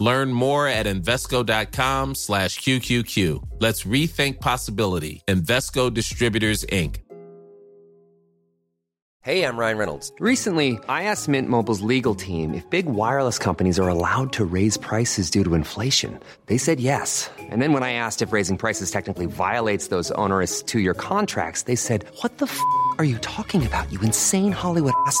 Learn more at Invesco.com slash QQQ. Let's rethink possibility. Invesco Distributors, Inc. Hey, I'm Ryan Reynolds. Recently, I asked Mint Mobile's legal team if big wireless companies are allowed to raise prices due to inflation. They said yes. And then when I asked if raising prices technically violates those onerous two year contracts, they said, What the f are you talking about, you insane Hollywood ass?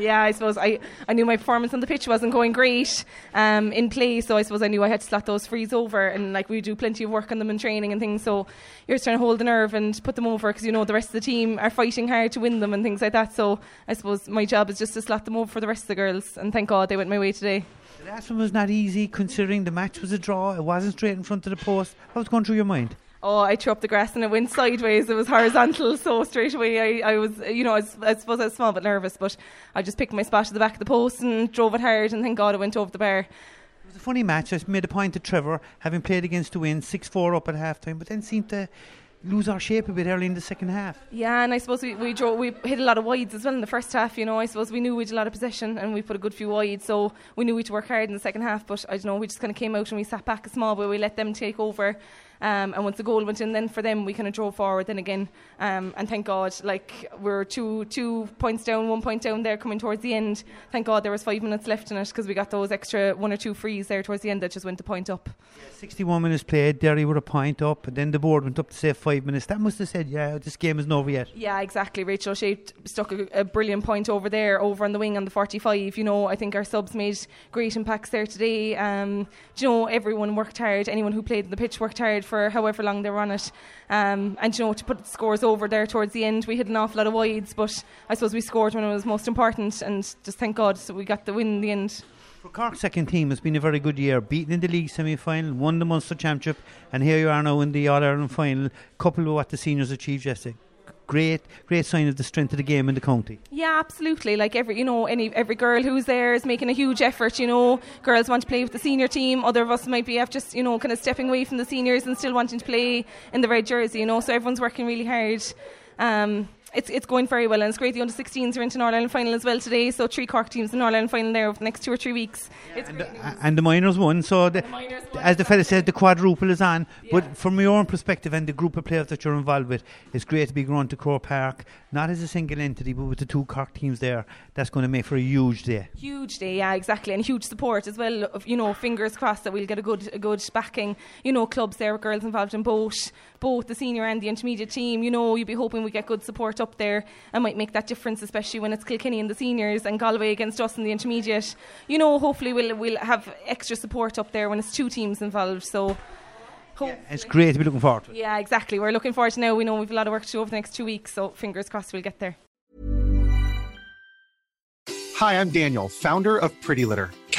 Yeah, I suppose I, I knew my performance on the pitch wasn't going great um, in play, so I suppose I knew I had to slot those frees over, and like we do plenty of work on them in training and things. So you're trying to hold the nerve and put them over because you know the rest of the team are fighting hard to win them and things like that. So I suppose my job is just to slot them over for the rest of the girls, and thank God they went my way today. The last one was not easy considering the match was a draw. It wasn't straight in front of the post. What was going through your mind? Oh, I threw up the grass and it went sideways. It was horizontal, so straight away I, I was, you know, I, was, I suppose I was small but nervous, but I just picked my spot at the back of the post and drove it hard, and thank God it went over the bar. It was a funny match. I made a point to Trevor, having played against the win, 6 4 up at half time, but then seemed to lose our shape a bit early in the second half. Yeah, and I suppose we we, drove, we hit a lot of wides as well in the first half. You know, I suppose we knew we had a lot of possession and we put a good few wides, so we knew we had to work hard in the second half. But I don't know, we just kind of came out and we sat back a small but We let them take over. Um, and once the goal went in, then for them we kind of drove forward. Then again, um, and thank God, like we're two two points down, one point down there, coming towards the end. Thank God there was five minutes left in it because we got those extra one or two frees there towards the end that just went the point up. 61 minutes played, Derry were a point up, and then the board went up to say five minutes. That must have said, yeah, this game isn't over yet. Yeah, exactly. Rachel O'Shea stuck a, a, brilliant point over there, over on the wing on the 45. You know, I think our subs made great impacts there today. Um, you know, everyone worked hard. Anyone who played in the pitch worked hard for however long they were on it. Um, and you know, to put the scores over there towards the end, we had an awful lot of wides, but I suppose we scored when it was most important, and just thank God so we got the win in the end. For Cork's second team, it's been a very good year. Beaten in the league semi final, won the Munster Championship, and here you are now in the All Ireland final, coupled with what the seniors achieved yesterday great great sign of the strength of the game in the county. Yeah, absolutely. Like every you know, any every girl who's there is making a huge effort, you know. Girls want to play with the senior team, other of us might be just, you know, kind of stepping away from the seniors and still wanting to play in the red jersey, you know. So everyone's working really hard. Um, it's it's going very well, and it's great. The under 16s are into an All Ireland final as well today. So three Cork teams in the All Ireland final there over the next two or three weeks. Yeah. And, the, uh, and, the minors won. So the, the minors won. as the fella said, the quadruple is on. Yeah. But from your own perspective and the group of players that you're involved with, it's great to be going to Croke Park, not as a single entity, but with the two Cork teams there. That's going to make for a huge day. Huge day, yeah, exactly, and huge support as well. Of, you know, fingers crossed that we'll get a good a good backing. You know, clubs there, with girls involved in both both the senior and the intermediate team. You know, you'd be hoping we get good support up there and might make that difference, especially when it's Kilkenny and the seniors and Galway against us in the intermediate. You know, hopefully we'll we'll have extra support up there when it's two teams involved. So. Yeah, it's great to be looking forward to it. Yeah, exactly. We're looking forward to now. We know we've a lot of work to do over the next two weeks, so fingers crossed we'll get there. Hi, I'm Daniel, founder of Pretty Litter.